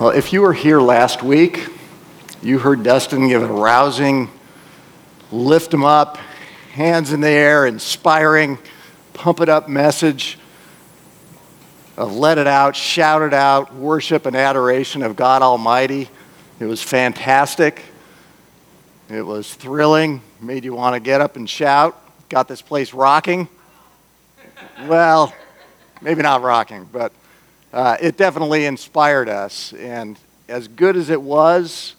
Well, if you were here last week, you heard Dustin give a rousing, lift them up, hands in the air, inspiring, pump it up message of let it out, shout it out, worship and adoration of God Almighty. It was fantastic. It was thrilling, made you want to get up and shout, got this place rocking. Well, maybe not rocking, but uh, it definitely inspired us. And as good as it was,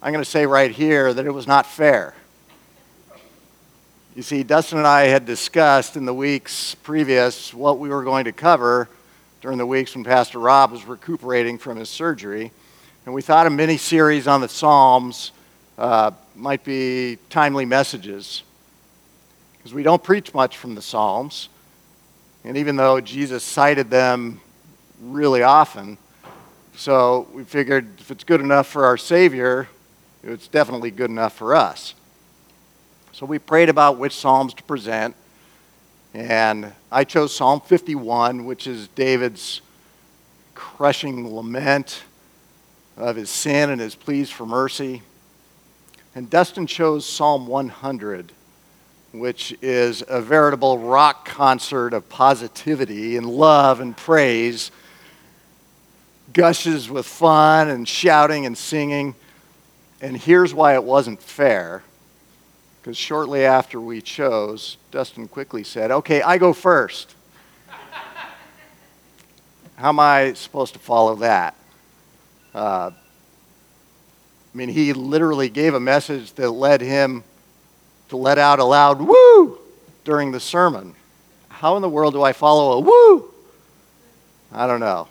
I'm going to say right here that it was not fair. You see, Dustin and I had discussed in the weeks previous what we were going to cover during the weeks when Pastor Rob was recuperating from his surgery. And we thought a mini series on the Psalms uh, might be timely messages. Because we don't preach much from the Psalms. And even though Jesus cited them really often, so we figured if it's good enough for our Savior, it's definitely good enough for us. So we prayed about which Psalms to present, and I chose Psalm 51, which is David's crushing lament of his sin and his pleas for mercy. And Dustin chose Psalm 100, which is a veritable rock concert of positivity and love and praise, gushes with fun and shouting and singing. And here's why it wasn't fair. Because shortly after we chose, Dustin quickly said, Okay, I go first. How am I supposed to follow that? Uh, I mean, he literally gave a message that led him to let out a loud woo during the sermon. How in the world do I follow a woo? I don't know.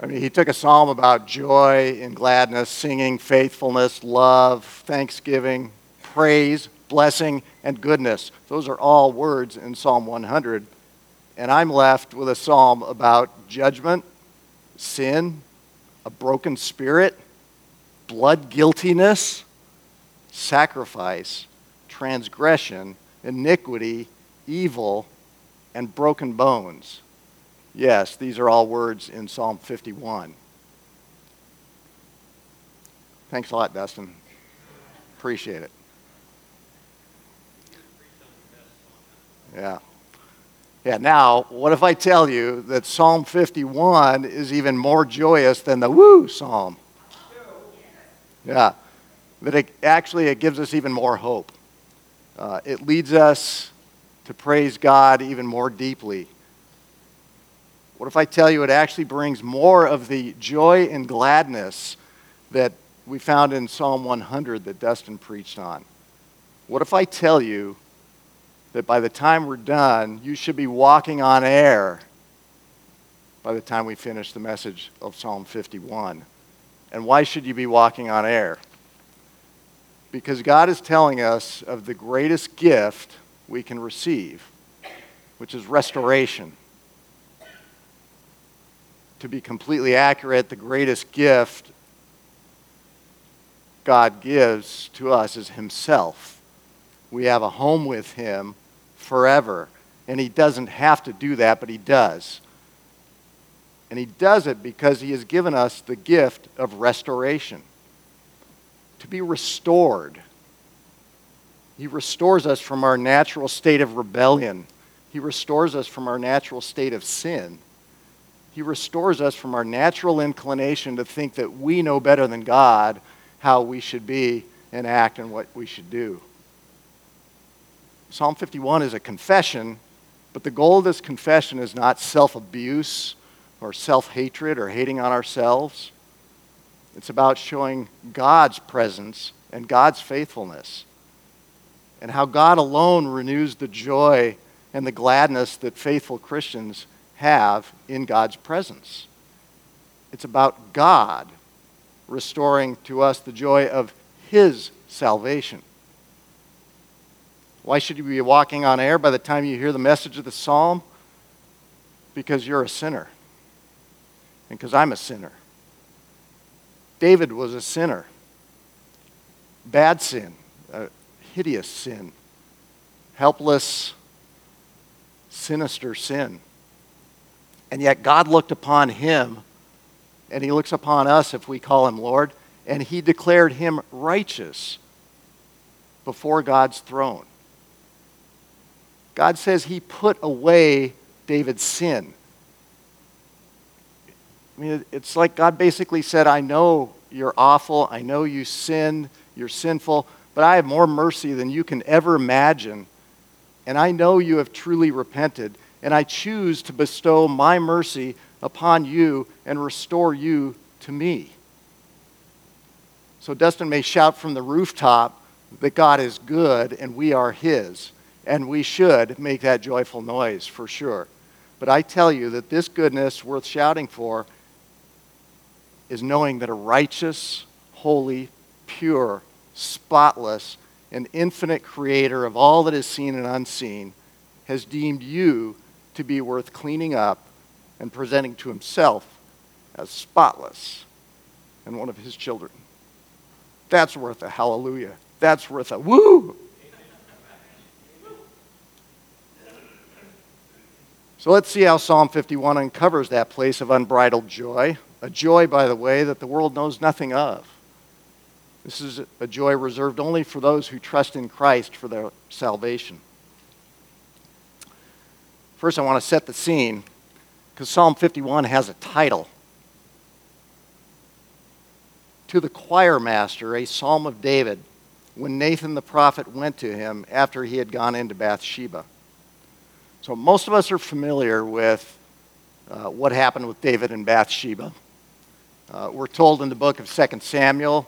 I mean, he took a psalm about joy and gladness, singing, faithfulness, love, thanksgiving, praise, blessing, and goodness. Those are all words in Psalm 100. And I'm left with a psalm about judgment, sin, a broken spirit, blood guiltiness, sacrifice, transgression, iniquity, evil, and broken bones. Yes, these are all words in Psalm 51. Thanks a lot, Dustin. Appreciate it. Yeah. Yeah, now, what if I tell you that Psalm 51 is even more joyous than the woo psalm? Yeah. That it actually it gives us even more hope. Uh, it leads us to praise God even more deeply. What if I tell you it actually brings more of the joy and gladness that we found in Psalm 100 that Dustin preached on? What if I tell you that by the time we're done, you should be walking on air by the time we finish the message of Psalm 51? And why should you be walking on air? Because God is telling us of the greatest gift we can receive, which is restoration. To be completely accurate, the greatest gift God gives to us is Himself. We have a home with Him forever. And He doesn't have to do that, but He does. And he does it because he has given us the gift of restoration. To be restored. He restores us from our natural state of rebellion. He restores us from our natural state of sin. He restores us from our natural inclination to think that we know better than God how we should be and act and what we should do. Psalm 51 is a confession, but the goal of this confession is not self abuse or self hatred or hating on ourselves. It's about showing God's presence and God's faithfulness and how God alone renews the joy and the gladness that faithful Christians have in God's presence. It's about God restoring to us the joy of His salvation. Why should you be walking on air by the time you hear the message of the psalm? Because you're a sinner. And because I'm a sinner. David was a sinner. Bad sin, a hideous sin, helpless, sinister sin. And yet God looked upon him, and he looks upon us if we call him Lord, and he declared him righteous before God's throne. God says he put away David's sin. I mean, it's like God basically said, I know you're awful. I know you sin. You're sinful. But I have more mercy than you can ever imagine. And I know you have truly repented. And I choose to bestow my mercy upon you and restore you to me. So Dustin may shout from the rooftop that God is good and we are his and we should make that joyful noise for sure. But I tell you that this goodness worth shouting for is knowing that a righteous, holy, pure, spotless, and infinite creator of all that is seen and unseen has deemed you to be worth cleaning up and presenting to himself as spotless and one of his children. That's worth a hallelujah. That's worth a woo. So let's see how Psalm 51 uncovers that place of unbridled joy. A joy, by the way, that the world knows nothing of. This is a joy reserved only for those who trust in Christ for their salvation. First, I want to set the scene because Psalm 51 has a title. To the choir master, a psalm of David, when Nathan the prophet went to him after he had gone into Bathsheba. So, most of us are familiar with uh, what happened with David and Bathsheba. Uh, we're told in the book of 2 Samuel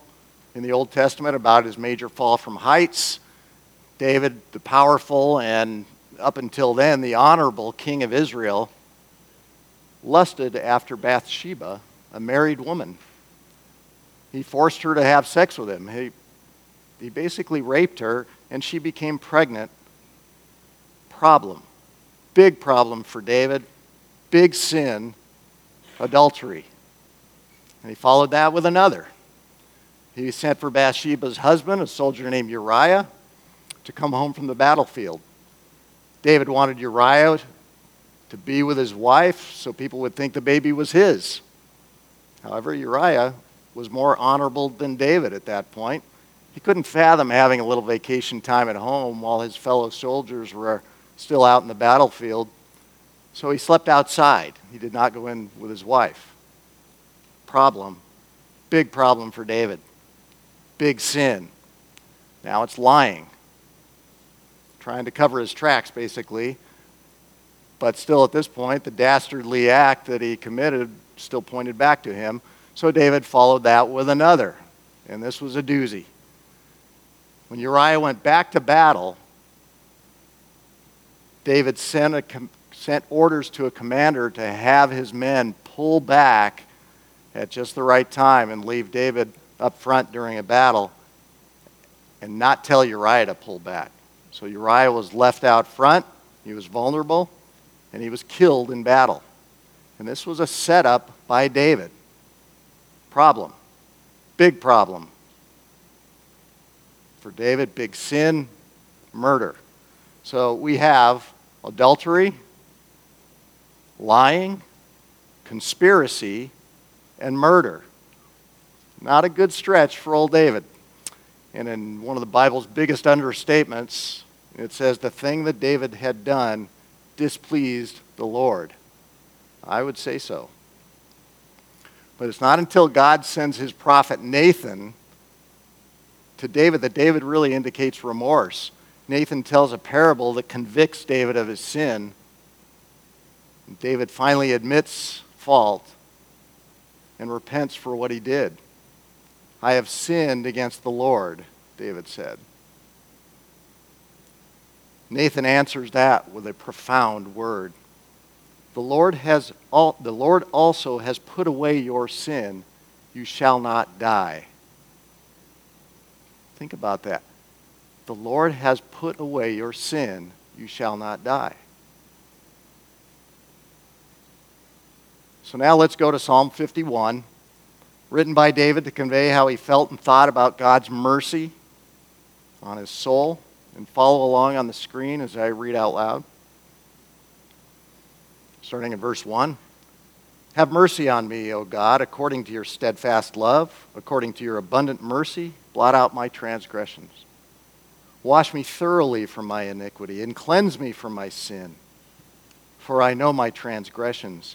in the Old Testament about his major fall from heights. David, the powerful and up until then the honorable king of Israel, lusted after Bathsheba, a married woman. He forced her to have sex with him. He, he basically raped her, and she became pregnant. Problem. Big problem for David. Big sin, adultery. And he followed that with another. He sent for Bathsheba's husband, a soldier named Uriah, to come home from the battlefield. David wanted Uriah to be with his wife so people would think the baby was his. However, Uriah was more honorable than David at that point. He couldn't fathom having a little vacation time at home while his fellow soldiers were still out in the battlefield. So he slept outside. He did not go in with his wife. Problem. Big problem for David. Big sin. Now it's lying. Trying to cover his tracks, basically. But still, at this point, the dastardly act that he committed still pointed back to him. So David followed that with another. And this was a doozy. When Uriah went back to battle, David sent, a, sent orders to a commander to have his men pull back at just the right time and leave David up front during a battle and not tell Uriah to pull back. So Uriah was left out front, he was vulnerable, and he was killed in battle. And this was a setup by David. Problem. Big problem. For David, big sin, murder. So we have adultery, lying, conspiracy, and murder. Not a good stretch for old David. And in one of the Bible's biggest understatements, it says, The thing that David had done displeased the Lord. I would say so. But it's not until God sends his prophet Nathan to David that David really indicates remorse. Nathan tells a parable that convicts David of his sin. David finally admits fault and repents for what he did. I have sinned against the Lord, David said. Nathan answers that with a profound word. The Lord, has the Lord also has put away your sin. You shall not die. Think about that. The Lord has put away your sin. You shall not die. So now let's go to Psalm 51, written by David to convey how he felt and thought about God's mercy on his soul. And follow along on the screen as I read out loud starting in verse 1. Have mercy on me, O God, according to your steadfast love, according to your abundant mercy, blot out my transgressions. Wash me thoroughly from my iniquity and cleanse me from my sin. For I know my transgressions,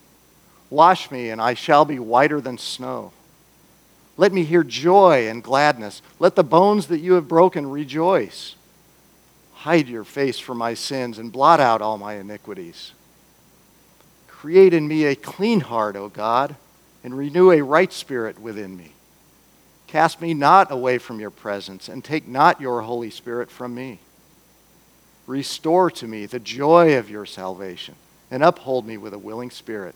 Wash me, and I shall be whiter than snow. Let me hear joy and gladness. Let the bones that you have broken rejoice. Hide your face from my sins and blot out all my iniquities. Create in me a clean heart, O God, and renew a right spirit within me. Cast me not away from your presence, and take not your Holy Spirit from me. Restore to me the joy of your salvation, and uphold me with a willing spirit.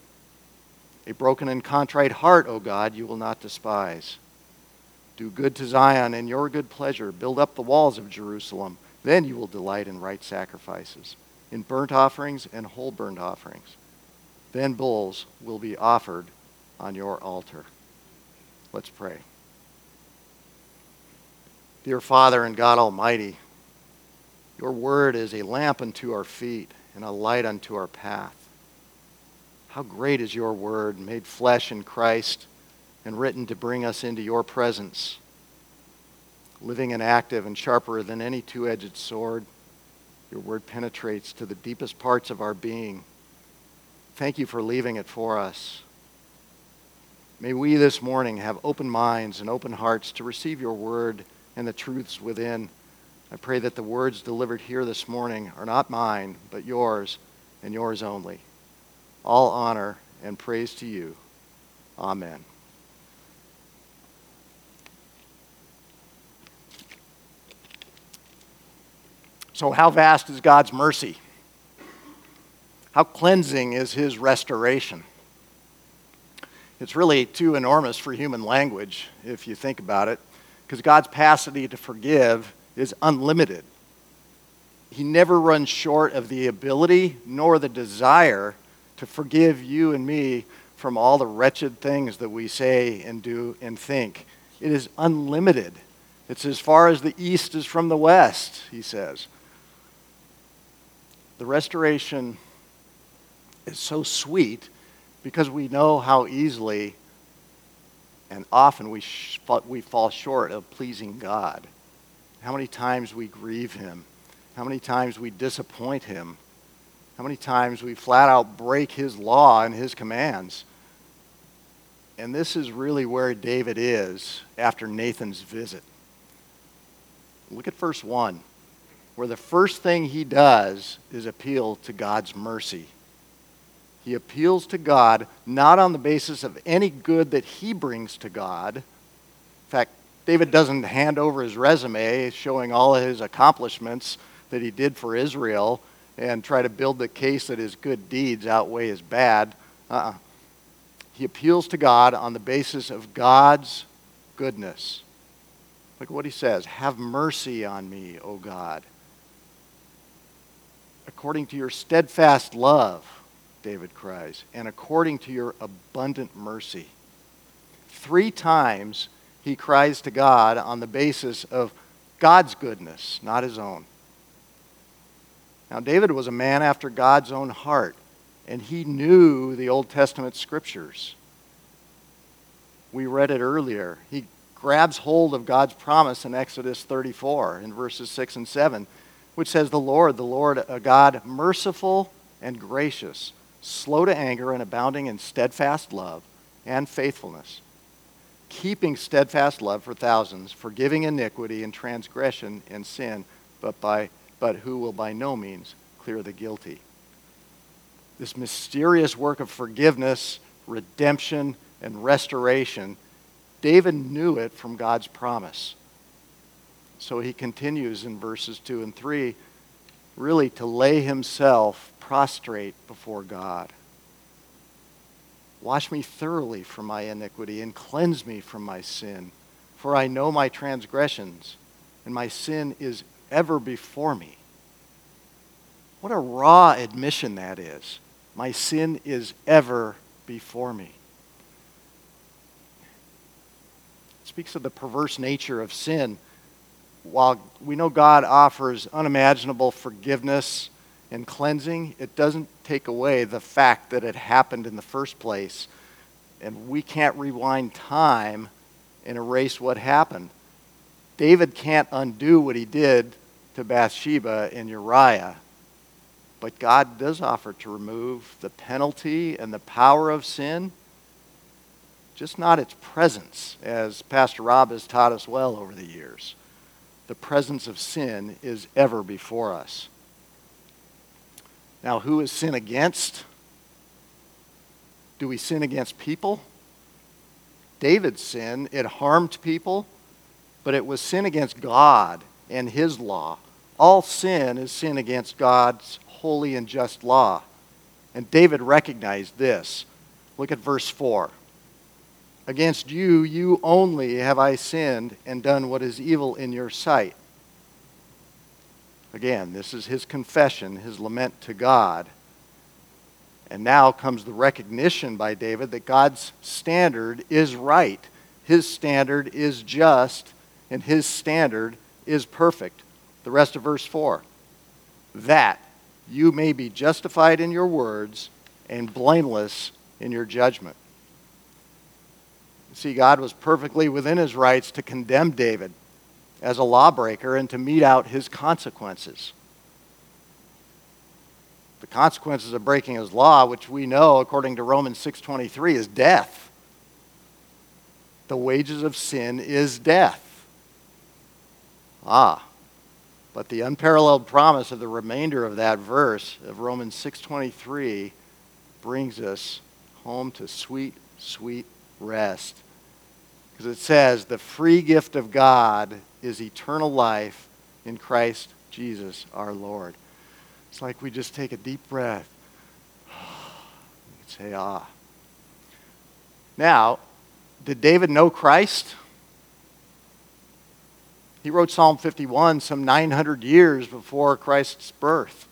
A broken and contrite heart, O God, you will not despise. Do good to Zion in your good pleasure. Build up the walls of Jerusalem. Then you will delight in right sacrifices, in burnt offerings and whole burnt offerings. Then bulls will be offered on your altar. Let's pray. Dear Father and God Almighty, your word is a lamp unto our feet and a light unto our path. How great is your word, made flesh in Christ and written to bring us into your presence, living and active and sharper than any two edged sword. Your word penetrates to the deepest parts of our being Thank you for leaving it for us. May we this morning have open minds and open hearts to receive your word and the truths within. I pray that the words delivered here this morning are not mine, but yours and yours only. All honor and praise to you. Amen. So, how vast is God's mercy? How cleansing is his restoration? It's really too enormous for human language, if you think about it, because God's capacity to forgive is unlimited. He never runs short of the ability nor the desire to forgive you and me from all the wretched things that we say and do and think. It is unlimited. It's as far as the east is from the west, he says. The restoration is so sweet because we know how easily and often we, sh- we fall short of pleasing God. How many times we grieve Him. How many times we disappoint Him. How many times we flat out break His law and His commands. And this is really where David is after Nathan's visit. Look at verse 1, where the first thing he does is appeal to God's mercy. He appeals to God not on the basis of any good that he brings to God. In fact, David doesn't hand over his resume showing all of his accomplishments that he did for Israel and try to build the case that his good deeds outweigh his bad. Uh-uh. He appeals to God on the basis of God's goodness. Look what he says Have mercy on me, O God, according to your steadfast love David cries, and according to your abundant mercy. Three times he cries to God on the basis of God's goodness, not his own. Now, David was a man after God's own heart, and he knew the Old Testament scriptures. We read it earlier. He grabs hold of God's promise in Exodus 34 in verses 6 and 7, which says, The Lord, the Lord, a God merciful and gracious, slow to anger and abounding in steadfast love and faithfulness, keeping steadfast love for thousands, forgiving iniquity and transgression and sin, but, by, but who will by no means clear the guilty. This mysterious work of forgiveness, redemption, and restoration, David knew it from God's promise. So he continues in verses 2 and 3 really to lay himself prostrate before God. Wash me thoroughly from my iniquity and cleanse me from my sin, for I know my transgressions, and my sin is ever before me. What a raw admission that is. My sin is ever before me. It speaks of the perverse nature of sin. While we know God offers unimaginable forgiveness and cleansing, it doesn't take away the fact that it happened in the first place. And we can't rewind time and erase what happened. David can't undo what he did to Bathsheba and Uriah. But God does offer to remove the penalty and the power of sin, just not its presence, as Pastor Rob has taught us well over the years. The presence of sin is ever before us. Now, who is sin against? Do we sin against people? David's sin, it harmed people, but it was sin against God and his law. All sin is sin against God's holy and just law. And David recognized this. Look at verse 4. Against you, you only have I sinned and done what is evil in your sight Again, this is his confession, his lament to God. And now comes the recognition by David that God's standard is right. His standard is just, and his standard is perfect. The rest of verse 4 that you may be justified in your words and blameless in your judgment. See, God was perfectly within his rights to condemn David as a lawbreaker and to mete out his consequences. The consequences of breaking his law, which we know according to Romans 6:23 is death. The wages of sin is death. Ah. But the unparalleled promise of the remainder of that verse of Romans 6:23 brings us home to sweet sweet rest. Because it says the free gift of God is eternal life in Christ Jesus our Lord. It's like we just take a deep breath say, ah. Now, did David know Christ? He wrote Psalm 51 some 900 years before Christ's birth.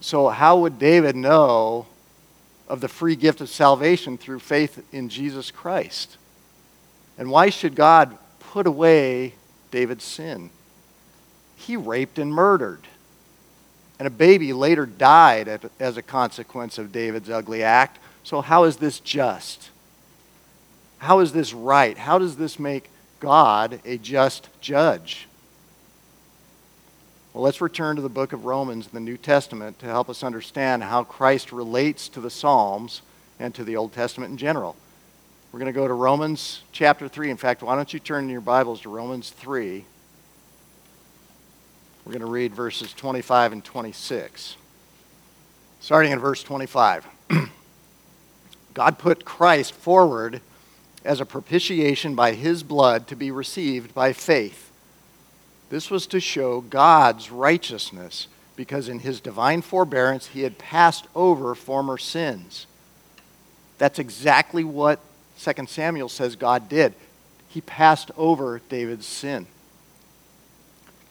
So, how would David know of the free gift of salvation through faith in Jesus Christ? And why should God put away David's sin. He raped and murdered. And a baby later died as a consequence of David's ugly act. So, how is this just? How is this right? How does this make God a just judge? Well, let's return to the book of Romans in the New Testament to help us understand how Christ relates to the Psalms and to the Old Testament in general. We're going to go to Romans chapter 3. In fact, why don't you turn in your Bibles to Romans 3? We're going to read verses 25 and 26. Starting in verse 25. God put Christ forward as a propitiation by his blood to be received by faith. This was to show God's righteousness because in his divine forbearance he had passed over former sins. That's exactly what 2 Samuel says God did. He passed over David's sin.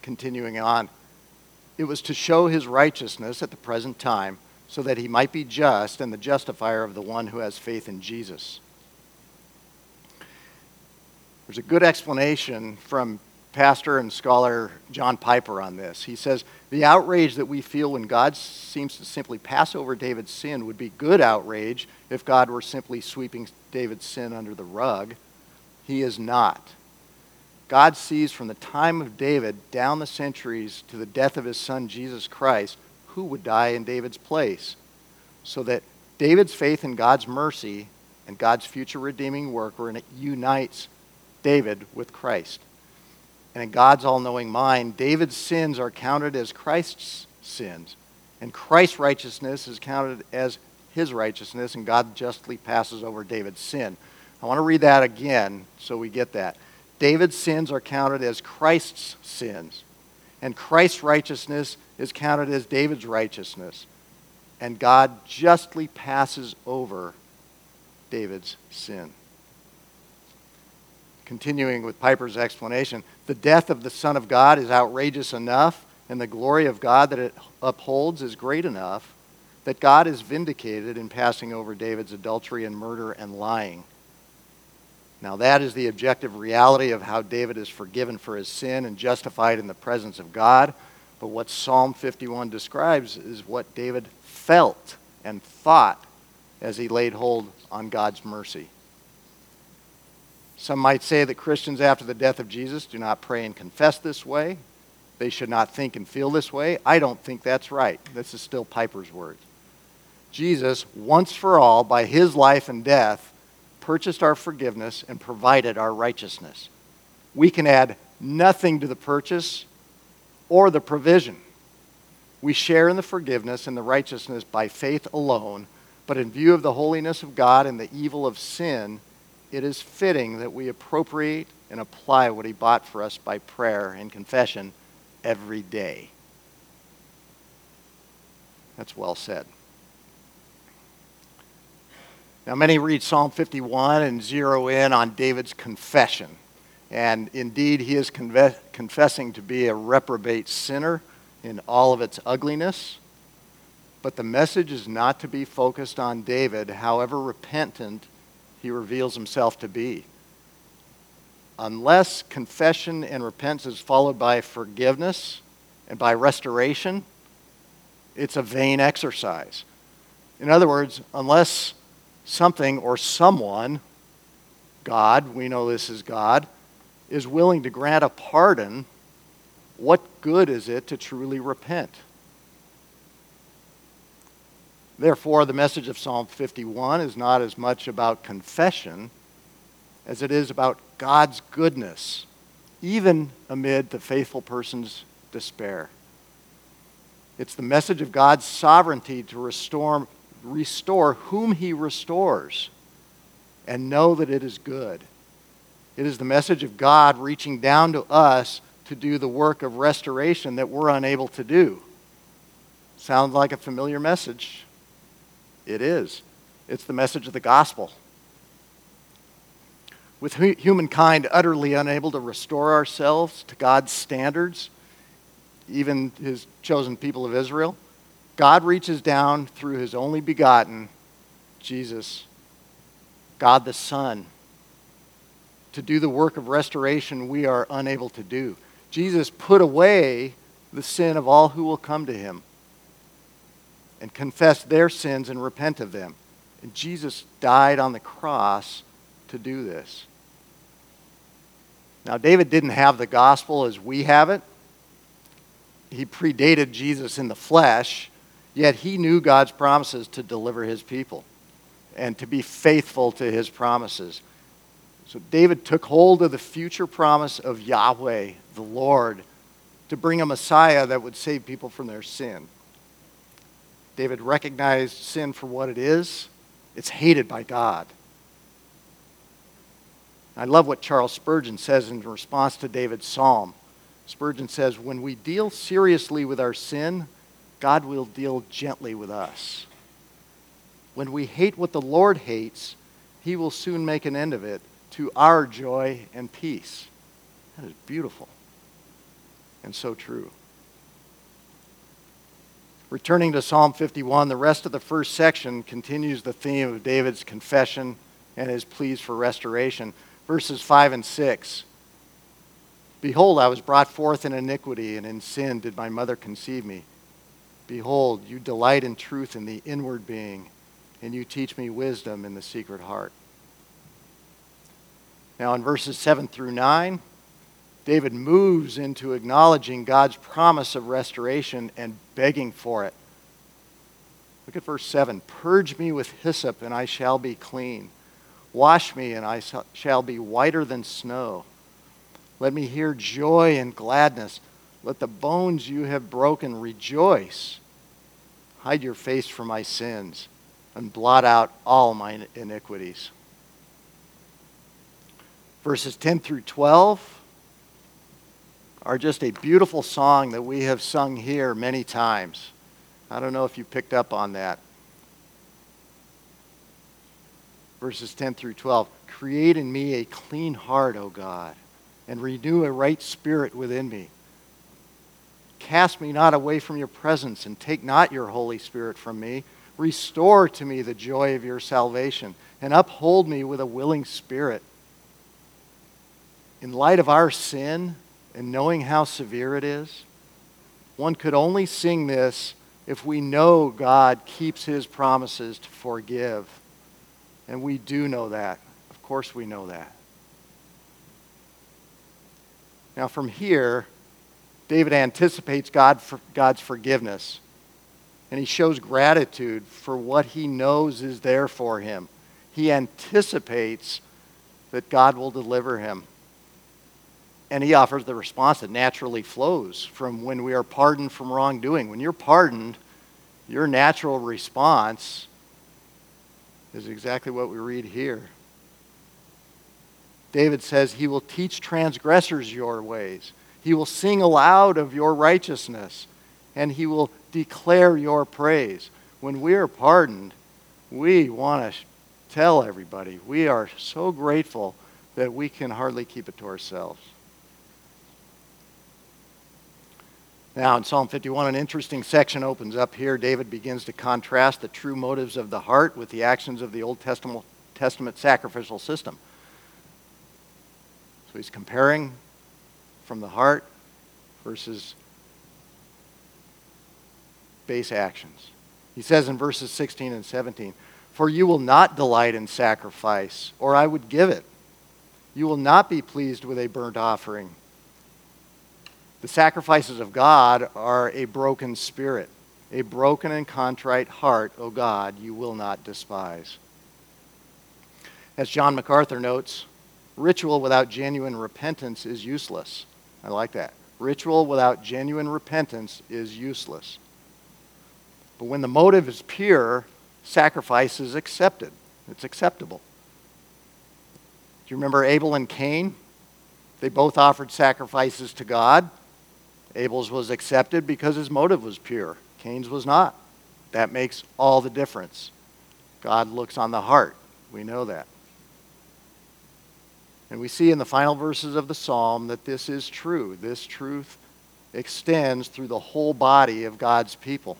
Continuing on, it was to show his righteousness at the present time so that he might be just and the justifier of the one who has faith in Jesus. There's a good explanation from pastor and scholar John Piper on this. He says, The outrage that we feel when God seems to simply pass over David's sin would be good outrage if God were simply sweeping David's sin under the rug. He is not. God sees from the time of David down the centuries to the death of his son Jesus Christ who would die in David's place. So that David's faith in God's mercy and God's future redeeming work unites David with Christ. And in God's all knowing mind, David's sins are counted as Christ's sins. And Christ's righteousness is counted as his righteousness, and God justly passes over David's sin. I want to read that again so we get that. David's sins are counted as Christ's sins, and Christ's righteousness is counted as David's righteousness. And God justly passes over David's sin. Continuing with Piper's explanation, the death of the Son of God is outrageous enough, and the glory of God that it upholds is great enough that God is vindicated in passing over David's adultery and murder and lying. Now, that is the objective reality of how David is forgiven for his sin and justified in the presence of God. But what Psalm 51 describes is what David felt and thought as he laid hold on God's mercy. Some might say that Christians after the death of Jesus do not pray and confess this way. They should not think and feel this way. I don't think that's right. This is still Piper's words. Jesus, once for all, by his life and death, purchased our forgiveness and provided our righteousness. We can add nothing to the purchase or the provision. We share in the forgiveness and the righteousness by faith alone, but in view of the holiness of God and the evil of sin, it is fitting that we appropriate and apply what he bought for us by prayer and confession every day. That's well said. Now, many read Psalm 51 and zero in on David's confession. And indeed, he is conve- confessing to be a reprobate sinner in all of its ugliness. But the message is not to be focused on David, however repentant he reveals himself to be. Unless confession and repentance is followed by forgiveness and by restoration, it's a vain exercise. In other words, unless something or someone, God, we know this is God, is willing to grant a pardon, what good is it to truly repent? Therefore, the message of Psalm 51 is not as much about confession as it is about God's goodness, even amid the faithful person's despair. It's the message of God's sovereignty to restore, restore whom He restores and know that it is good. It is the message of God reaching down to us to do the work of restoration that we're unable to do. Sounds like a familiar message. It is. It's the message of the gospel. With humankind utterly unable to restore ourselves to God's standards, even his chosen people of Israel, God reaches down through his only begotten, Jesus, God the Son, to do the work of restoration we are unable to do. Jesus put away the sin of all who will come to him and confess their sins and repent of them. And Jesus died on the cross to do this. Now, David didn't have the gospel as we have it. He predated Jesus in the flesh, yet he knew God's promises to deliver his people and to be faithful to his promises. So David took hold of the future promise of Yahweh, the Lord, to bring a Messiah that would save people from their sin. David recognized sin for what it is it's hated by God. I love what Charles Spurgeon says in response to David's psalm. Spurgeon says, When we deal seriously with our sin, God will deal gently with us. When we hate what the Lord hates, he will soon make an end of it to our joy and peace. That is beautiful and so true. Returning to Psalm 51, the rest of the first section continues the theme of David's confession and his pleas for restoration. Verses 5 and 6. Behold, I was brought forth in iniquity, and in sin did my mother conceive me. Behold, you delight in truth in the inward being, and you teach me wisdom in the secret heart. Now, in verses 7 through 9, David moves into acknowledging God's promise of restoration and begging for it. Look at verse 7 Purge me with hyssop, and I shall be clean. Wash me, and I shall be whiter than snow. Let me hear joy and gladness. Let the bones you have broken rejoice. Hide your face from my sins and blot out all my iniquities. Verses 10 through 12 are just a beautiful song that we have sung here many times. I don't know if you picked up on that. Verses 10 through 12 Create in me a clean heart, O God, and renew a right spirit within me. Cast me not away from your presence, and take not your Holy Spirit from me. Restore to me the joy of your salvation, and uphold me with a willing spirit. In light of our sin and knowing how severe it is, one could only sing this if we know God keeps his promises to forgive. And we do know that. Of course, we know that. Now, from here, David anticipates God for, God's forgiveness, and he shows gratitude for what he knows is there for him. He anticipates that God will deliver him. And he offers the response that naturally flows from when we are pardoned from wrongdoing. When you're pardoned, your natural response is exactly what we read here. David says, He will teach transgressors your ways. He will sing aloud of your righteousness, and He will declare your praise. When we are pardoned, we want to tell everybody. We are so grateful that we can hardly keep it to ourselves. Now, in Psalm 51, an interesting section opens up here. David begins to contrast the true motives of the heart with the actions of the Old Testament, Testament sacrificial system. So he's comparing from the heart versus base actions. He says in verses 16 and 17, For you will not delight in sacrifice, or I would give it. You will not be pleased with a burnt offering. The sacrifices of God are a broken spirit. A broken and contrite heart, O God, you will not despise. As John MacArthur notes, Ritual without genuine repentance is useless. I like that. Ritual without genuine repentance is useless. But when the motive is pure, sacrifice is accepted. It's acceptable. Do you remember Abel and Cain? They both offered sacrifices to God. Abel's was accepted because his motive was pure. Cain's was not. That makes all the difference. God looks on the heart. We know that. And we see in the final verses of the psalm that this is true. This truth extends through the whole body of God's people.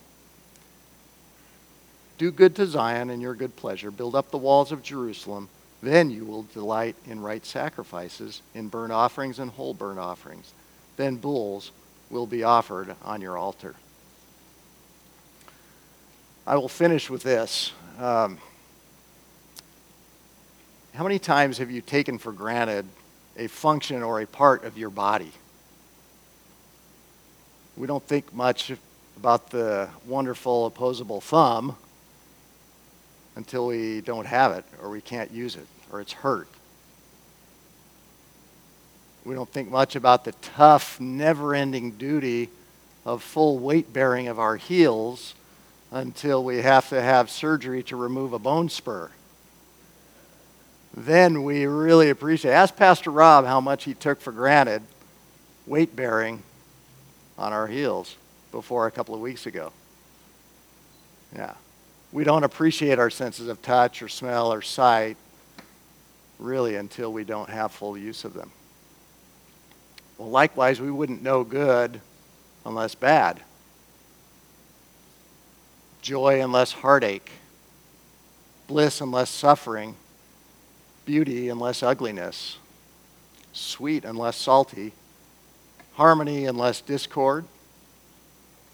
Do good to Zion in your good pleasure. Build up the walls of Jerusalem. Then you will delight in right sacrifices, in burnt offerings and whole burnt offerings. Then bulls will be offered on your altar. I will finish with this. Um, how many times have you taken for granted a function or a part of your body? We don't think much about the wonderful opposable thumb until we don't have it or we can't use it or it's hurt. We don't think much about the tough, never ending duty of full weight bearing of our heels until we have to have surgery to remove a bone spur then we really appreciate. Ask Pastor Rob how much he took for granted weight bearing on our heels before a couple of weeks ago. Yeah. We don't appreciate our senses of touch or smell or sight really until we don't have full use of them. Well, likewise, we wouldn't know good unless bad. joy and less heartache, bliss and less suffering, beauty and less ugliness, sweet and less salty, harmony and less discord,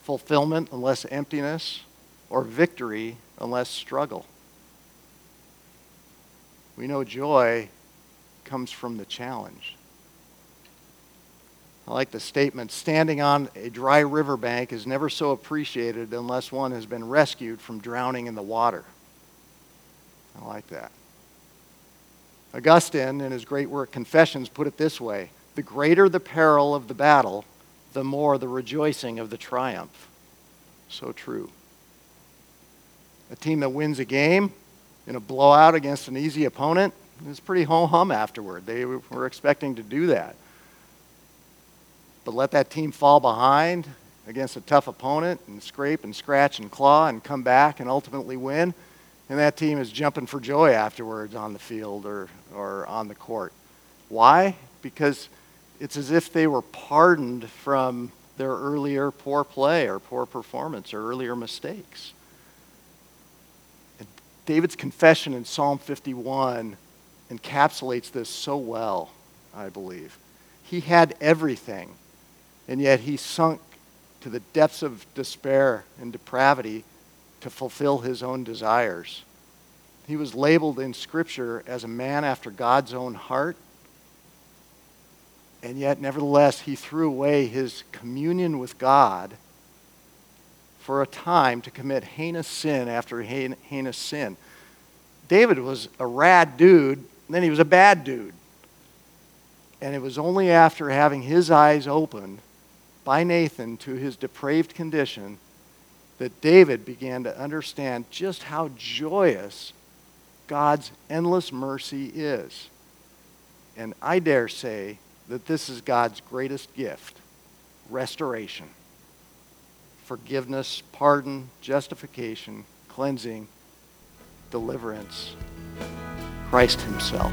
fulfillment and less emptiness, or victory and less struggle. We know joy comes from the challenge. I like the statement standing on a dry riverbank is never so appreciated unless one has been rescued from drowning in the water. I like that. Augustine, in his great work Confessions, put it this way The greater the peril of the battle, the more the rejoicing of the triumph. So true. A team that wins a game in a blowout against an easy opponent is pretty ho hum afterward. They were expecting to do that. But let that team fall behind against a tough opponent and scrape and scratch and claw and come back and ultimately win. And that team is jumping for joy afterwards on the field or, or on the court. Why? Because it's as if they were pardoned from their earlier poor play or poor performance or earlier mistakes. And David's confession in Psalm 51 encapsulates this so well, I believe. He had everything and yet he sunk to the depths of despair and depravity to fulfill his own desires. He was labeled in Scripture as a man after God's own heart. And yet, nevertheless, he threw away his communion with God for a time to commit heinous sin after heinous sin. David was a rad dude, then he was a bad dude. And it was only after having his eyes opened by Nathan to his depraved condition that David began to understand just how joyous God's endless mercy is. And I dare say that this is God's greatest gift restoration, forgiveness, pardon, justification, cleansing, deliverance. Christ Himself.